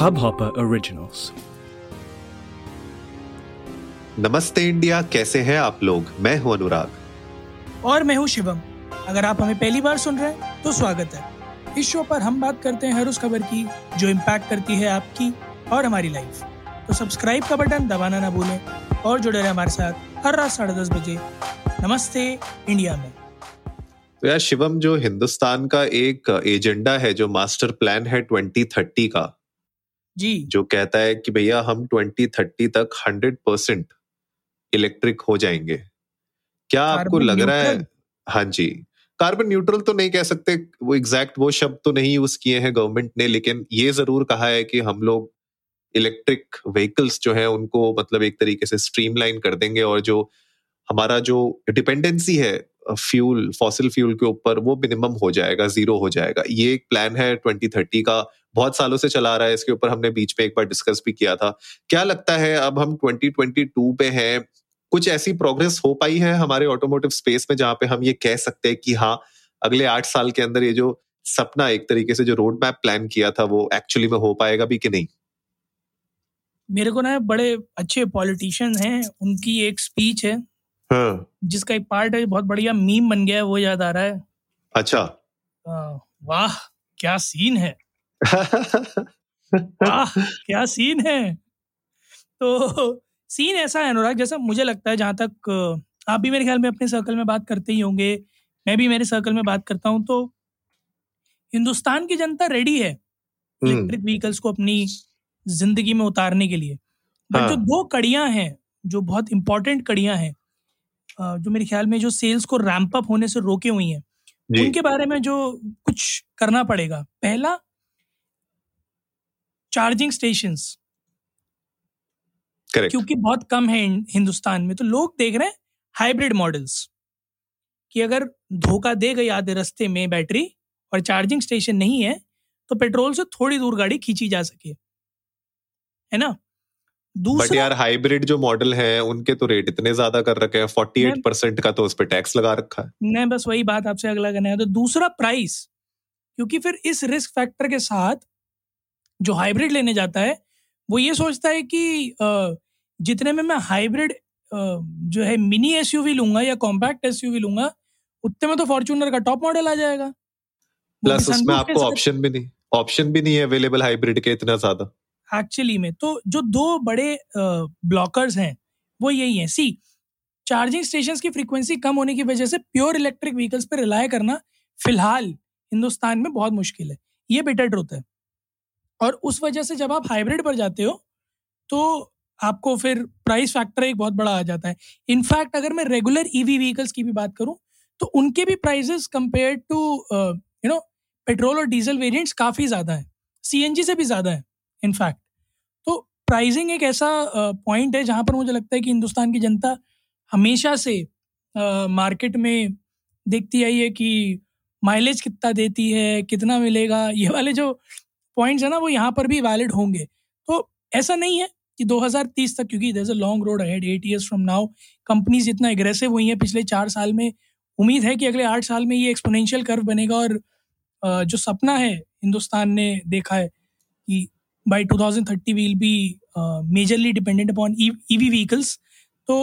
Hubhopper Originals. नमस्ते India कैसे हैं आप लोग? मैं हूँ अनुराग। और मैं हूँ शिवम। अगर आप हमें पहली बार सुन रहे हैं तो स्वागत है। इस शो पर हम बात करते हैं हर उस खबर की जो इम्पैक्ट करती है आपकी और हमारी लाइफ तो सब्सक्राइब का बटन दबाना ना भूलें और जुड़े रहे हमारे साथ हर रात साढ़े दस बजे। नमस्ते इंडिया में। तो यार शिवम जो हिंदुस्तान का एक एजेंडा है जो मास्टर प्लान है 2030 का जी। जो कहता है कि भैया हम 2030 तक 100 परसेंट इलेक्ट्रिक हो जाएँगे। क्या आपको लग रहा है? हाँ जी। कार्बन न्यूट्रल तो नहीं कह सकते। वो एग्जैक्ट वो शब्द तो नहीं यूज़ किए हैं गवर्नमेंट ने लेकिन ये ज़रूर कहा है कि हम लोग इलेक्ट्रिक व्हीकल्स जो है उनको मतलब एक तरीके से स्ट्रीमलाइन कर देंगे और जो हमारा जो डिपेंडेंसी है फ्यूल फॉसिल फ्यूल के ऊपर वो मिनिमम हो जाएगा ज़ीरो हो जाएगा। ये एक प्लान है 2030 का। बहुत सालों से चला रहा है, इसके ऊपर हमने बीच में एक बार डिस्कस भी किया था। क्या लगता है अब हम 2022 पे हैं? कुछ ऐसी प्रोग्रेस हो पाई है हमारे ऑटोमोटिव स्पेस में जहाँ पे हम ये कह सकते हैं कि हाँ अगले आठ साल के अंदर ये जो सपना एक तरीके से जो रोड मैप प्लान किया था, वो एक्चुअली में हो पाएगा भी कि नहीं? मेरे को ना बड़े अच्छे पॉलिटिशियन हैं, उनकी एक स्पीच है। हाँ। जिसका एक पार्ट है बहुत बढ़िया मीम बन गया है वो याद आ रहा है। अच्छा। वाह क्या सीन है। वाह क्या सीन है। तो सीन ऐसा है अनुराग जैसा मुझे लगता है जहाँ तक आप भी मेरे ख्याल में अपने सर्कल में बात करते ही होंगे मैं भी मेरे सर्कल में बात करता हूँ तो हिंदुस्तान की जनता रेडी है हम्म, इलेक्ट्रिक व्हीकल्स को अपनी ज़िंदगी में उतारने के लिए। हाँ। जो दो कड़ियाँ हैं जो बहुत इंपॉर्टेंट कड़ियाँ हैं जो मेरे ख्याल में जो सेल्स को रैंप अप होने से रोके हुई हैं उनके बारे में जो कुछ करना पड़ेगा। पहला चार्जिंग स्टेशन क्योंकि बहुत कम है हिंदुस्तान में तो लोग देख रहे हैं हाइब्रिड मॉडल्स कि अगर धोखा दे गई आधे रास्ते में बैटरी और चार्जिंग स्टेशन नहीं है तो पेट्रोल से थोड़ी दूर गाड़ी खींची जा सके। है ना? बट यार हाइब्रिड जो मॉडल है उनके तो रेट इतने ज़्यादा कर रखे हैं। 48 मैं- परसेंट का तो उस पर टैक्स लगा रखा है। मैं बस वही बात आपसे अगला करना है तो दूसरा प्राइस क्योंकि फिर इस रिस्क फैक्टर के साथ जो हाइब्रिड लेने जाता है वो ये सोचता है कि जितने में मैं हाइब्रिड जो है मिनी एसयूवी लूँगा या कॉम्पैक्ट एसयूवी लूँगा उतने में तो फॉर्चूनर का टॉप मॉडल आ जाएगा। प्लस उसमें आपको ऑप्शन भी नहीं ऑप्शन भी नहीं है अवेलेबल हाइब्रिड के इतना ज़्यादा। एक्चुअली में तो जो दो बड़े ब्लॉकर्स हैं, वो यही हैं। सी चार्जिंग स्टेशन की फ्रीक्वेंसी कम होने की वजह से प्योर इलेक्ट्रिक व्हीकल्स पर रिलाय करना फ़िलहाल हिंदुस्तान में बहुत मुश्किल है। ये बेटर ट्रुथ है। और उस वजह से जब आप हाइब्रिड पर जाते हो तो आपको फिर प्राइस फैक्टर एक बहुत बड़ा आ जाता है। इनफैक्ट अगर मैं रेगुलर ईवी व्हीकल्स की भी बात करूँ तो उनके भी prices compare to you know petrol और डीजल वेरिएंट्स काफ़ी ज़्यादा है। सीएनजी से भी ज़्यादा है। इनफैक्ट तो प्राइसिंग एक ऐसा पॉइंट है जहाँ पर मुझे लगता है कि हिंदुस्तान की जनता हमेशा से मार्केट में देखती आई है कि माइलेज कितना देती है, कितना मिलेगा। ये वाले जो पॉइंट्स है ना, वो यहाँ पर भी वैलिड होंगे। तो ऐसा नहीं है कि 2030 तक, क्योंकि there a long road ahead eight years from now companies इतना एग्रेसिव हुई हैं। पिछले चार साल में उम्मीद है कि अगले आठ साल में ये एक्सपोनेंशियल कर्व बनेगा और जो सपना है, हिंदुस्तान ने देखा है कि by 2030 will be majorly dependent upon EV vehicles तो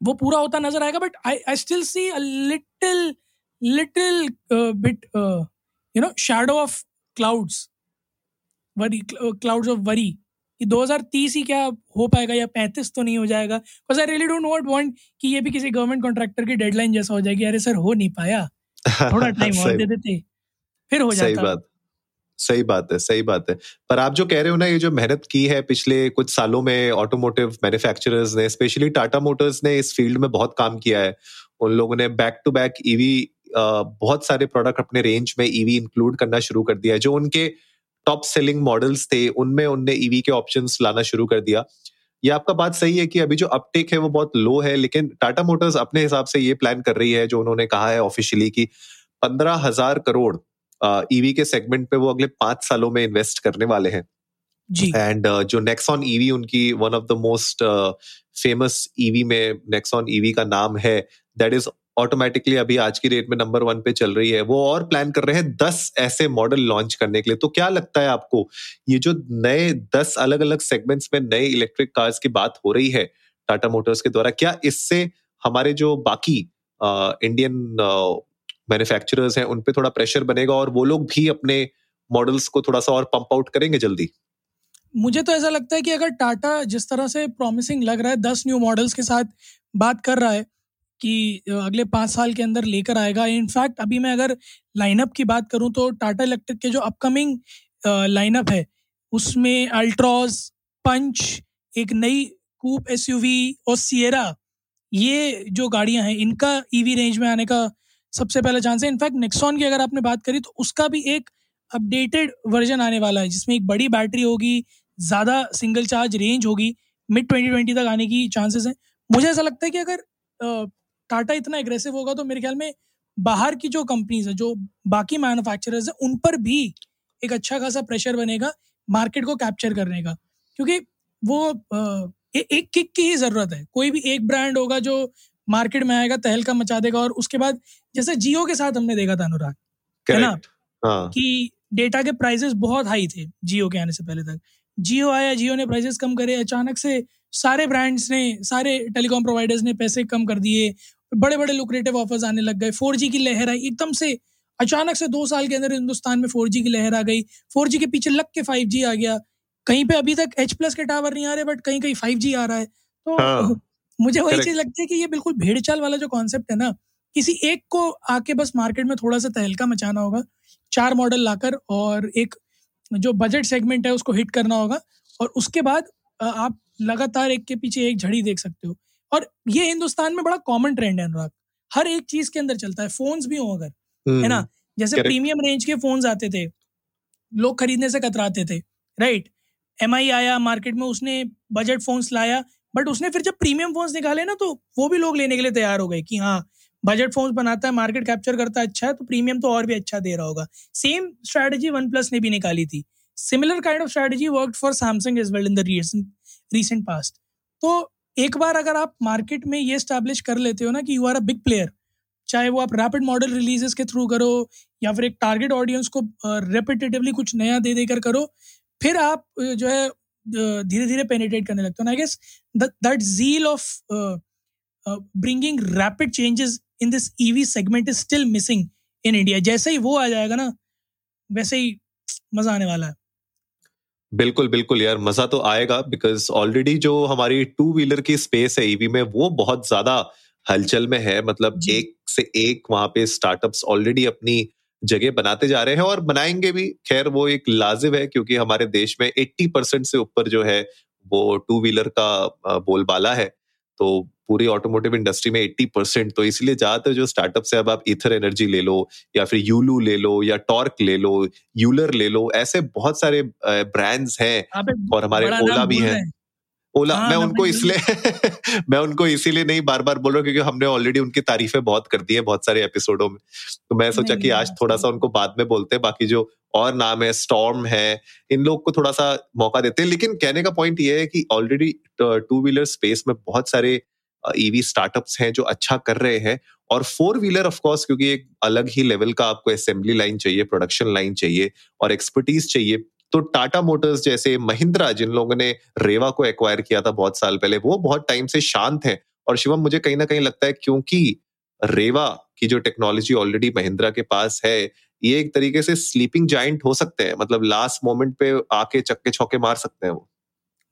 वो पूरा होता नज़र आएगा but I I still see a little little bit you know shadow of clouds worry clouds of worry कि 2030 ही क्या हो पाएगा या 35 तो नहीं हो जाएगा? Because I really don't not want कि ये भी किसी गवर्नमेंट कॉन्ट्रैक्टर की डेडलाइन जैसा हो जाएगी। अरे सर हो नहीं पाया। थोड़ा टाइम और दे देते। फिर हो जाता। सही बात है, सही बात है। पर आप जो कह रहे हो ना, ये जो मेहनत की है पिछले कुछ सालों में ऑटोमोटिव मैन्युफैक्चरर्स ने स्पेशली टाटा मोटर्स ने इस फ़ील्ड में बहुत काम किया है। उन लोगों ने बैक टू बैक ईवी बहुत सारे प्रोडक्ट अपने रेंज में ईवी इंक्लूड करना शुरू कर दिया है। जो उनके टॉप सेलिंग मॉडल्स थे, उनमें उनने ईवी के ऑप्शन लाना शुरू कर दिया। ये आपका बात सही है कि अभी जो अपटेक है वो बहुत लो है, लेकिन टाटा मोटर्स अपने हिसाब से ये प्लान कर रही है, जो उन्होंने कहा है ऑफिशियली कि पंद्रह हज़ार करोड़ ईवी के सेगमेंट पे वो अगले पाँच सालों में इन्वेस्ट करने वाले हैं। एंड जो नेक्सॉन ईवी उनकी one of the most famous EV में नेक्सॉन ईवी का नाम है दैट इज़ ऑटोमेटिकली अभी आज की रेट में नंबर वन पे चल रही है। वो और प्लान कर रहे हैं दस ऐसे मॉडल लॉन्च करने के लिए। तो क्या लगता है आपको ये जो नए दस अलग अलग सेगमेंट्स में नए इलेक्ट्रिक कार्स की बात हो रही है टाटा मोटर्स के द्वारा क्या इससे हमारे जो बाकी इंडियन मैन्युफैक्चरर्स हैं, उन पे थोड़ा प्रेशर बनेगा और वो लोग भी अपने मॉडल्स को थोड़ा सा और पंप आउट करेंगे जल्दी। मुझे तो ऐसा लगता है कि अगर टाटा जिस तरह से प्रॉमिसिंग लग रहा है, दस न्यू मॉडल्स के साथ बात कर रहा है कि अगले पाँच साल के अंदर लेकर आएगा। इनफैक्ट अभी मैं अगर लाइनअप की बात करूँ तो टाटा इलेक्ट्रिक के जो अपकमिंग लाइनअप है, उसमें अल्ट्रॉज पंच एक नई कूप एस और सियरा ये जो गाड़ियाँ हैं, इनका ईवी e रेंज में आने का सबसे पहला चांस है इनफैक्ट नेक्सॉन की अगर आपने बात करी तो उसका भी एक अपडेटेड वर्जन आने वाला है जिसमें एक बड़ी बैटरी होगी ज़्यादा सिंगल चार्ज रेंज होगी मिड ट्वेंटी ट्वेंटी तक आने की चांसेस हैं। मुझे ऐसा लगता है कि अगर टाटा इतना एग्रेसिव होगा तो मेरे ख्याल में बाहर की जो कंपनीज़ है जो बाकी मैन्युफैक्चरर्स है उन पर भी एक अच्छा खासा प्रेशर बनेगा मार्केट को कैप्चर करने का। क्योंकि वो ए, एक किक की ही ज़रूरत है। कोई भी एक ब्रांड होगा जो मार्केट में आएगा तहलका मचा देगा और उसके बाद जैसे जियो के साथ हमने देखा था अनुराग है ना? हाँ. कि डेटा के प्राइसेस बहुत हाई थे जियो के आने से पहले तक। जियो आया जियो ने प्राइसेस कम करे अचानक से सारे ब्रांड्स ने सारे टेलीकॉम प्रोवाइडर्स ने पैसे कम कर दिए बड़े बड़े लुक्रेटिव ऑफर्स आने लग गए फोर की लहर आई एकदम से अचानक से दो साल के अंदर हिंदुस्तान में फोर की लहर आ गई फोर के पीछे लग के फाइव आ गया। कहीं पे अभी तक एच प्लस के टावर नहीं आ रहे बट कहीं कहीं फाइव आ रहा है। तो हाँ, मुझे वही चीज़ लगती है कि ये बिल्कुल भेड़ चाल वाला जो कॉन्सेप्ट है ना किसी एक को आके बस मार्केट में थोड़ा सा तहलका मचाना होगा चार मॉडल लाकर और एक जो बजट सेगमेंट है उसको हिट करना होगा और उसके बाद आप लगातार एक के पीछे एक झड़ी देख सकते हो। और ये हिंदुस्तान में बड़ा कॉमन ट्रेंड है अनुराग। हर एक चीज़ के अंदर चलता है फोन्स भी हो अगर है ना? हम्म, जैसे प्रीमियम रेंज के फोन्स आते थे लोग खरीदने से कतराते थे राइट एमआई आया मार्केट में उसने बजट फोन्स लाया बट उसने फिर जब प्रीमियम फोन्स निकाले ना तो वो भी लोग लेने के लिए तैयार हो गए कि हाँ बजट फोन्स बनाता है मार्केट कैप्चर करता है अच्छा है तो प्रीमियम तो और भी अच्छा दे रहा होगा। सेम स्ट्रैटेजी वन प्लस ने भी निकाली थी। Similar kind of strategy work for Samsung is well in the recent past तो एक बार अगर आप मार्केट में ये स्टैब्लिश कर लेते हो ना कि you are a big player चाहे वो आप रैपिड मॉडल रिलीजेस के थ्रू करो, या फिर एक टारगेट ऑडियंस को रेपिटेटिवली कुछ नया दे देकर करो, फिर आप जो है धीरे धीरे पेनिटेट करने लगते हो। I guess that zeal of bringing rapid changes in this EV segment is still missing in India जैसे ही वो आ जाएगा ना वैसे ही मज़ा आने वाला है। बिल्कुल बिल्कुल यार मज़ा तो आएगा बिकॉज़ ऑलरेडी जो हमारी टू व्हीलर की स्पेस है ईवी में वो बहुत ज़्यादा हलचल में है। मतलब एक से एक वहाँ पे स्टार्टअप्स ऑलरेडी अपनी जगह बनाते जा रहे हैं और बनाएँगे भी। खैर वो एक लाजिब है क्योंकि हमारे देश में 80 परसेंट से ऊपर जो है वो टू व्हीलर का बोलबाला है। तो पूरी ऑटोमोटिव इंडस्ट्री में 80 परसेंट तो इसलिए ज़्यादातर जो स्टार्टअप है अब आप इथर एनर्जी ले लो या फिर यूलू ले लो या टॉर्क ले लो यूलर ले लो ऐसे बहुत सारे ब्रांड्स हैं और हमारे ओला भी हैं। ओला हाँ, मैं उनको इसलिए मैं उनको इसीलिए नहीं बार बार बोल रहा हूँ क्योंकि हमने ऑलरेडी उनकी तारीफें बहुत कर दी है बहुत सारे एपिसोडों में। तो मैं सोचा कि आज थोड़ा सा उनको बाद में बोलते हैं बाकी जो और नाम है स्टॉर्म है इन लोग को थोड़ा सा मौका देते हैं। लेकिन कहने का पॉइंट ये है कि ऑलरेडी टू व्हीलर स्पेस में बहुत सारे ईवी स्टार्टअप्स हैं जो अच्छा कर रहे हैं। और फोर व्हीलर ऑफकोर्स क्योंकि एक अलग ही लेवल का आपको असेंबली लाइन चाहिए प्रोडक्शन लाइन चाहिए और एक्सपर्टीज चाहिए। तो टाटा मोटर्स जैसे महिंद्रा, जिन लोगों ने रेवा को एक्वायर किया था बहुत साल पहले, वो बहुत टाइम से शांत है। और शिवम, मुझे कहीं ना कहीं लगता है क्योंकि रेवा की जो टेक्नोलॉजी ऑलरेडी महिंद्रा के पास है, ये एक तरीके से स्लीपिंग जाइंट हो सकते हैं। मतलब लास्ट मोमेंट पे आके चक्के छौके मार सकते हैं वो।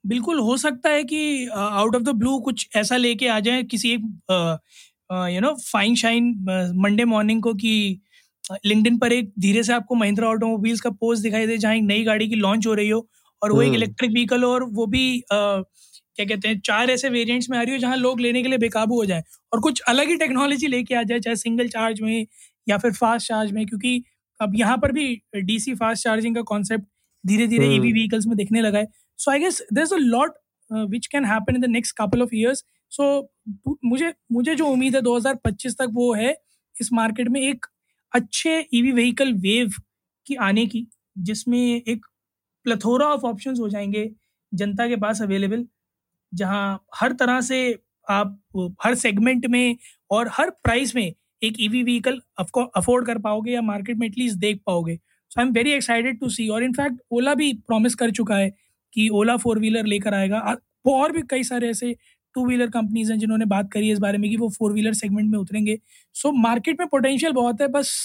बिल्कुल, हो सकता है कि आउट ऑफ़ द ब्लू कुछ ऐसा लेके आ जाए, किसी एक you know fine shine Monday morning को कि लिंक्डइन पर एक धीरे से आपको महिंद्रा ऑटोमोबाइल्स का पोस्ट दिखाई दे जहाँ एक नई गाड़ी की लॉन्च हो रही हो और वो एक इलेक्ट्रिक हम्म। व्हीकल हो और वो भी आ, क्या कहते हैं चार ऐसे वेरिएंट्स में आ रही हो जहाँ लोग लेने के लिए बेकाबू हो जाए। और कुछ अलग ही टेक्नोलॉजी लेके आ जाए चाहे सिंगल चार्ज में या फिर फास्ट चार्ज में क्योंकि अब यहाँ पर भी डीसी फास्ट चार्जिंग का कॉन्सेप्ट धीरे धीरे ईवी व्हीकल्स में दिखने लगा है। So I guess there a lot which can happen in the next couple of years so मुझे मुझे जो उम्मीद है 2025 तक वो है इस मार्केट में एक अच्छे ईवी व्हीकल वेव की आने की, जिसमें एक प्लथोरा ऑफ़ ऑप्शंस हो जाएँगे, जनता के पास अवेलेबल जहाँ हर तरह से आप हर सेगमेंट में और हर प्राइस में एक ईवी व्हीकल अफोर्ड कर पाओगे या मार्केट में एटलीस्ट देख पाओगे। So I am very excited to see और इनफैक्ट ओला भी प्रॉमिस कर चुका है कि ओला फोर व्हीलर लेकर आएगा। और भी कई सारे ऐसे टू व्हीलर कंपनीज़ हैं जिन्होंने बात करी है इस बारे में कि वो फोर व्हीलर सेगमेंट में उतरेंगे। सो so, मार्केट में पोटेंशियल बहुत है बस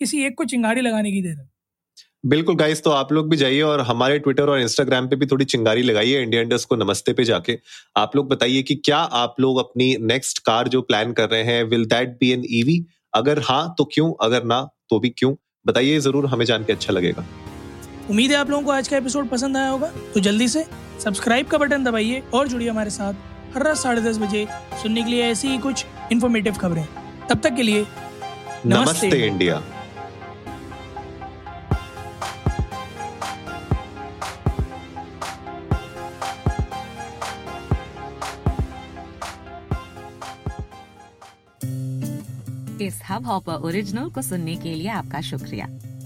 किसी एक को चिंगारी लगाने की देर है। बिल्कुल गाइस तो आप लोग भी जाइए और हमारे ट्विटर और इंस्टाग्राम पे भी थोड़ी चिंगारी लगाइए इंडिया इंडस्ट को नमस्ते पे जाके। आप लोग बताइए कि क्या आप लोग अपनी नेक्स्ट कार जो प्लान कर रहे हैं will that be an EV अगर हाँ तो क्यों? अगर ना तो भी क्यों? बताइए ज़रूर हमें जान के अच्छा लगेगा। उम्मीद है आप लोगों को आज का एपिसोड पसंद आया होगा तो जल्दी से सब्सक्राइब का बटन दबाइए और जुड़िए हमारे साथ। हर रात साढ़े दस बजे सुनने के लिए ऐसी ही कुछ इन्फॉर्मेटिव खबरें। तब तक के लिए नमस्ते, नमस्ते इंडिया। इस हब हॉपर ओरिजिनल को सुनने के लिए आपका शुक्रिया।